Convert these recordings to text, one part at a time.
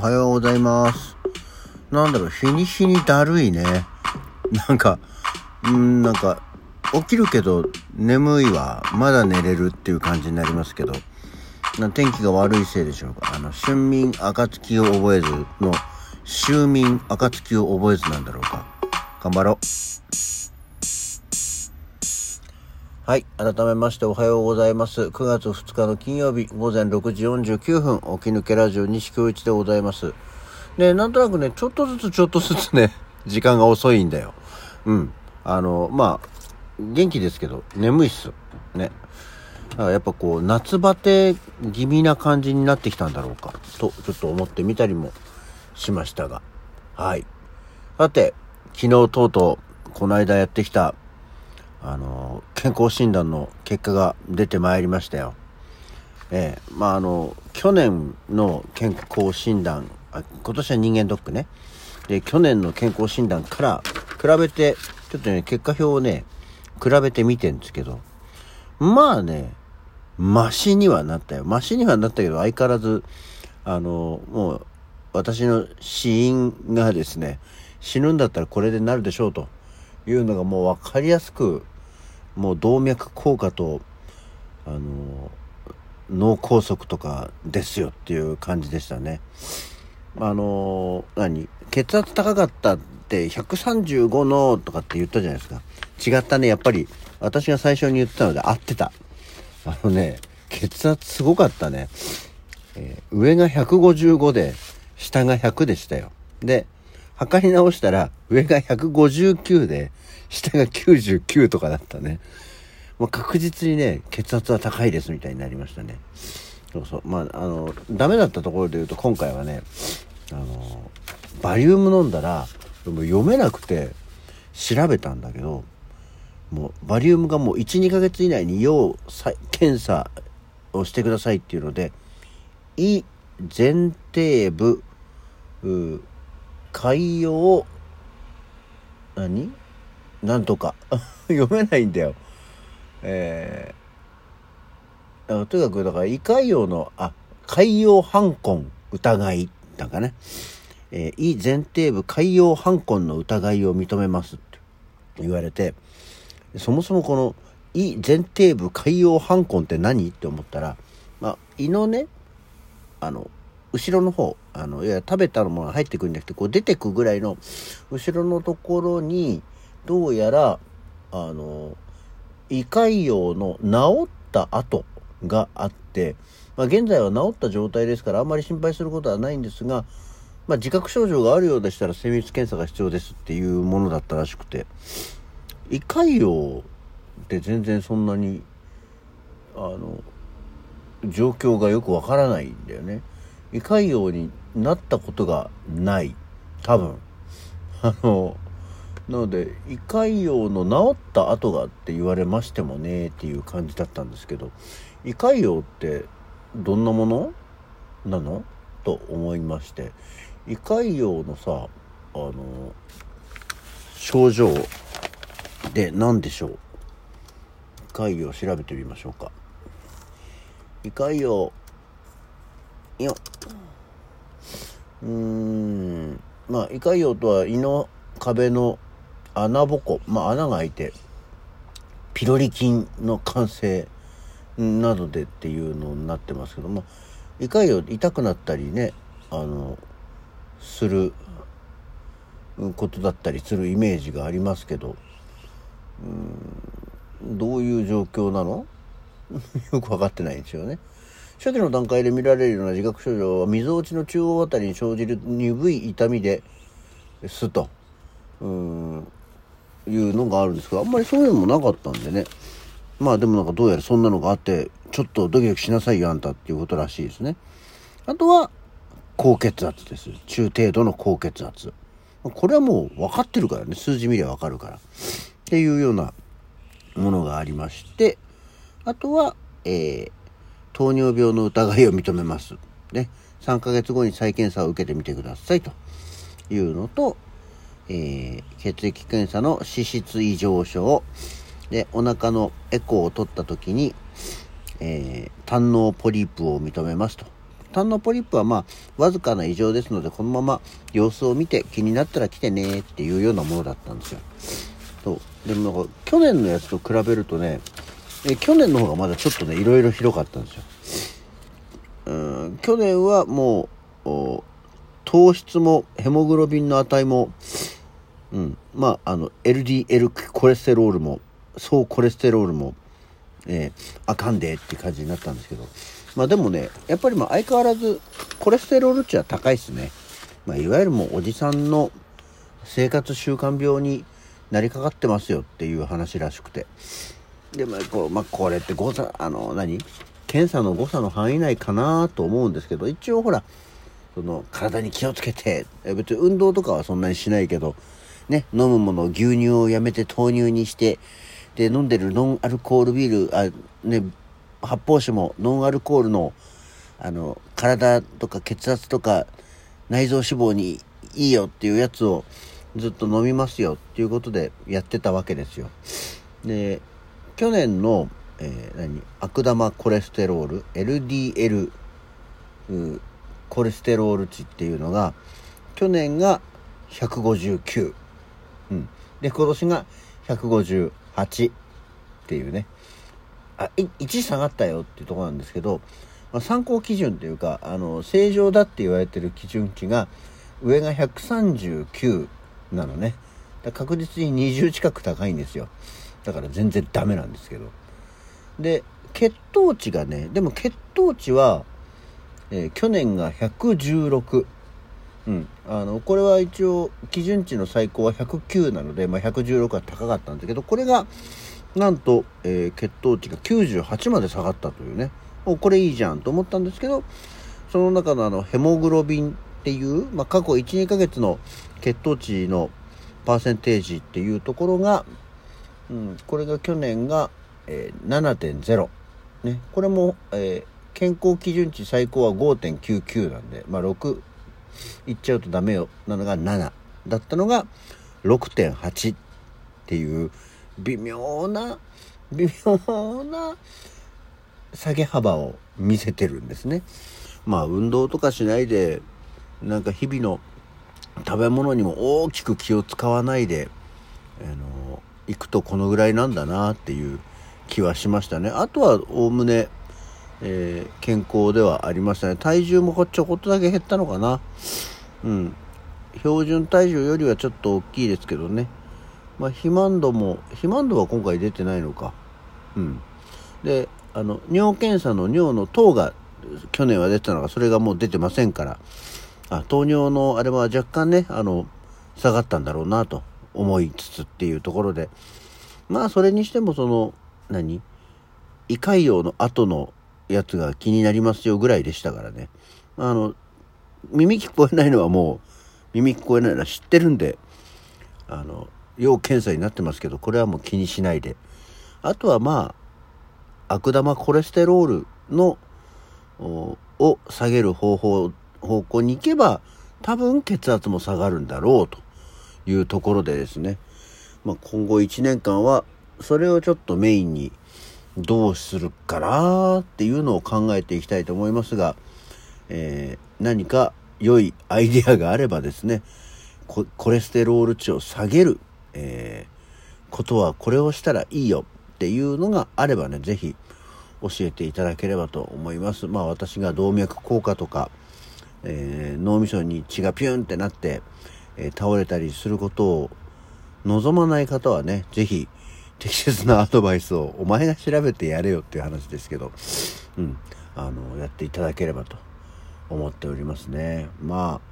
おはようございます。なんだろう、日に日にだるいね。なんか、うん、なんか、起きるけど眠いわ。まだ寝れるっていう感じになりますけど、な天気が悪いせいでしょうか。あの、春眠暁を覚えずの、秋眠暁を覚えずなんだろうか。頑張ろう。はい。改めましておはようございます。9月2日の金曜日午前6時49分、起き抜けラジオ西京一でございます。ね、なんとなくね、ちょっとずつちょっとずつね、時間が遅いんだよ。うん。あの、まあ、元気ですけど、眠いっす。ね。だからやっぱこう、夏バテ気味な感じになってきたんだろうか、と、ちょっと思ってみたりもしましたが。はい。さて、昨日とうとう、この間やってきた、あの、健康診断の結果が出てまいりましたよ。ええまああの、去年の健康診断、あ今年は人間ドックね。で、去年の健康診断から比べて、ちょっとね、結果表をね、比べてみてんですけど、まあね、マシにはなったよ。マシにはなったけど、相変わらず、あの、もう、私の死因がですね、死ぬんだったらこれでなるでしょうというのがもう分かりやすく、もう動脈硬化と、あの、脳梗塞とかですよっていう感じでしたね。あの、何血圧高かったって135のとかって言ったじゃないですか。違ったね。やっぱり私が最初に言ってたので合ってた。あのね、血圧すごかったね。えー上が155で、下が100でしたよ。で、測り直したら、上が159で、下が99とかだったね。もう確実にね、血圧は高いですみたいになりましたね。そうそう。まあ、あの、ダメだったところで言うと、今回はね、あの、バリウム飲んだら、も読めなくて、調べたんだけど、もう、バリウムがもう1、2ヶ月以内に要再検査をしてくださいっていうので、胃前庭部、海洋、何？なんとか。読めないんだよ。えー、だからとにかく、だから、胃潰瘍の、あ、海洋反根疑い、だかね。えー胃前庭部海洋反根の疑いを認めますって言われて、そもそもこの胃前庭部海洋反根って何？って思ったら、まあ、胃のね、あの、後ろの方、あの、いや、食べたものが入ってくるんじゃなくて、こう出てくぐらいの、後ろのところに、どうやら、あの、胃潰瘍の治った跡があって、まあ、現在は治った状態ですから、あんまり心配することはないんですが、まあ、自覚症状があるようでしたら精密検査が必要ですっていうものだったらしくて、胃潰瘍って全然そんなに、あの、状況がよくわからないんだよね。胃潰瘍になったことがない。多分。あの、なので、胃潰瘍の治った後がって言われましてもねっていう感じだったんですけど、胃潰瘍ってどんなもの？なの？と思いまして、胃潰瘍のさ、あの、症状で何でしょう？胃潰瘍調べてみましょうか。胃潰瘍ようーん。まあ胃潰瘍とは胃の壁の穴ぼこまあ穴が開いてピロリ菌の感染などでっていうのになってますけども胃潰瘍痛くなったりねあのすることだったりするイメージがありますけどうんどういう状況なの？よく分かってないんですよね。初期の段階で見られるような自覚症状は、みぞおちの中央あたりに生じる鈍い痛みですと、うん、いうのがあるんですけど、あんまりそういうのもなかったんでね。まあでもなんかどうやらそんなのがあって、ちょっとドキドキしなさいよ、あんたっていうことらしいですね。あとは、高血圧です。中程度の高血圧。これはもう分かってるからね。数字見りゃ分かるから。っていうようなものがありまして、あとは、えー、糖尿病の疑いを認めます。ね。3ヶ月後に再検査を受けてみてくださいというのと、えー、血液検査の脂質異常症、で、お腹のエコーを取った時に、えー、胆嚢ポリープを認めますと。胆のポリープはまあわずかな異常ですのでこのまま様子を見て気になったら来てねっていうようなものだったんですよ。そう。でもなんか去年のやつと比べるとねえ去年の方がまだちょっとねいろいろ広かったんですよ。うん去年はもう糖質もヘモグロビンの値もうん、まああの LDL コレステロールも総コレステロールも、えー、あかんでって感じになったんですけど。まあでもねやっぱりまあ相変わらずコレステロール値は高いですね、まあ、いわゆるもうおじさんの生活習慣病になりかかってますよっていう話らしくて。でもこう、まあ、これって誤差あの何？検査の誤差の範囲内かなと思うんですけど一応ほらその体に気をつけて別に運動とかはそんなにしないけどね飲むもの牛乳をやめて豆乳にしてで飲んでるノンアルコールビールあね発泡酒もノンアルコールのあの体とか血圧とか内臓脂肪にいいよっていうやつをずっと飲みますよっていうことでやってたわけですよ。で去年の、えー、何悪玉コレステロール LDL コレステロール値っていうのが去年が159、うん、で今年が158っていうね。あ1下がったよっていうとこなんですけど、まあ、参考基準というかあの正常だって言われてる基準値が上が139なのね。確実に20近く高いんですよ。だから全然ダメなんですけど。で血糖値がねでも血糖値は、えー、去年が116うん、あのこれは一応基準値の最高は109なので、まあ、116は高かったんですけどこれがなんと、えー、血糖値が98まで下がったというね。おこれいいじゃんと思ったんですけどその中のあのヘモグロビンっていう、まあ、過去12ヶ月の血糖値のパーセンテージっていうところが、うん、これが去年が、えー、7.0、ね、これも、えー、健康基準値最高は5.99なんで、まあ、6いっちゃうとダメよなのが7だったのが6.8っていう微妙な微妙な下げ幅を見せてるんですね。まあ運動とかしないでなんか日々の食べ物にも大きく気を使わないであの行くとこのぐらいなんだなっていう気はしましたね。あとはおおむね、えー、健康ではありましたね。体重もちょこっとだけ減ったのかな。うん。標準体重よりはちょっと大きいですけどね。まあ、肥満度も、肥満度は今回出てないのか。うん。で、あの、尿検査の尿の糖が去年は出てたのが、それがもう出てませんから、あ、糖尿のあれは若干ね、あの、下がったんだろうなと思いつつっていうところで、まあ、それにしてもその、何？胃潰瘍の後のやつが気になりますよぐらいでしたからね。あの、耳聞こえないのはもう、耳聞こえないのは知ってるんで、あの、要検査になってますけどこれはもう気にしないであとはまあ悪玉コレステロールのを下げる方法方向に行けば多分血圧も下がるんだろうというところでですね、まあ、今後1年間はそれをちょっとメインにどうするかなっていうのを考えていきたいと思いますが、えー、何か良いアイデアがあればですねコレステロール値を下げるえー、ことはこれをしたらいいよっていうのがあればね、是非教えていただければと思います。まあ私が動脈硬化とか、えー、脳みそに血がピュンってなって、えー、倒れたりすることを望まない方はね、是非適切なアドバイスをお前が調べてやれよっていう話ですけど、うん、あの、やっていただければと思っておりますね。まあ、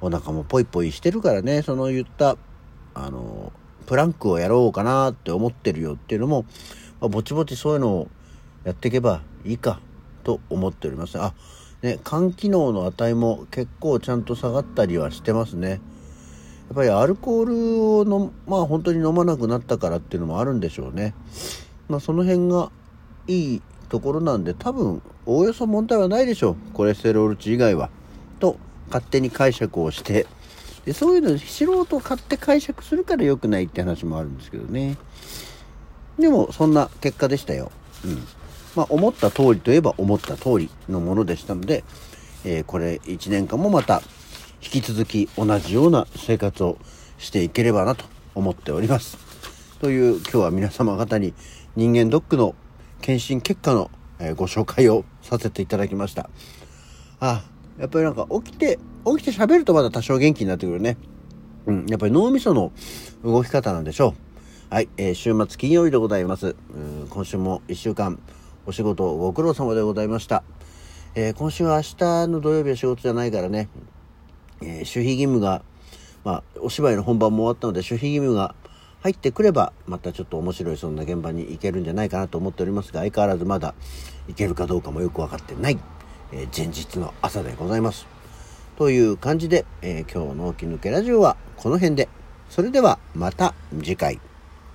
お腹もポイポイしてるからね、その言ったあの、プランクをやろうかなって思ってるよっていうのも、まあ、ぼちぼちそういうのをやっていけばいいかと思っております。あ、ね、肝機能の値も結構ちゃんと下がったりはしてますね。やっぱりアルコールをの、まあ本当に飲まなくなったからっていうのもあるんでしょうね。まあその辺がいいところなんで多分おおよそ問題はないでしょう。コレステロール値以外は。と勝手に解釈をしてでそういうの素人を買って解釈するから良くないって話もあるんですけどねでもそんな結果でしたよ、うんまあ、思った通りといえば思った通りのものでしたので、えー、これ1年間もまた引き続き同じような生活をしていければなと思っております。という今日は皆様方に人間ドックの検診結果の、ご紹介をさせていただきました。あ、やっぱりなんか起きて、起きて喋るとまだ多少元気になってくるね。うん、やっぱり脳みその動き方なんでしょう。はい、えー、週末金曜日でございます。うん今週も1週間お仕事ご苦労様でございました。えー、今週は明日の土曜日は仕事じゃないからね、えー、守秘義務が、まあ、お芝居の本番も終わったので守秘義務が入ってくれば、またちょっと面白いそんな現場に行けるんじゃないかなと思っておりますが、相変わらずまだ行けるかどうかもよく分かってない、えー、前日の朝でございます。という感じで、えー、今日の起き抜けラジオはこの辺で。それではまた次回。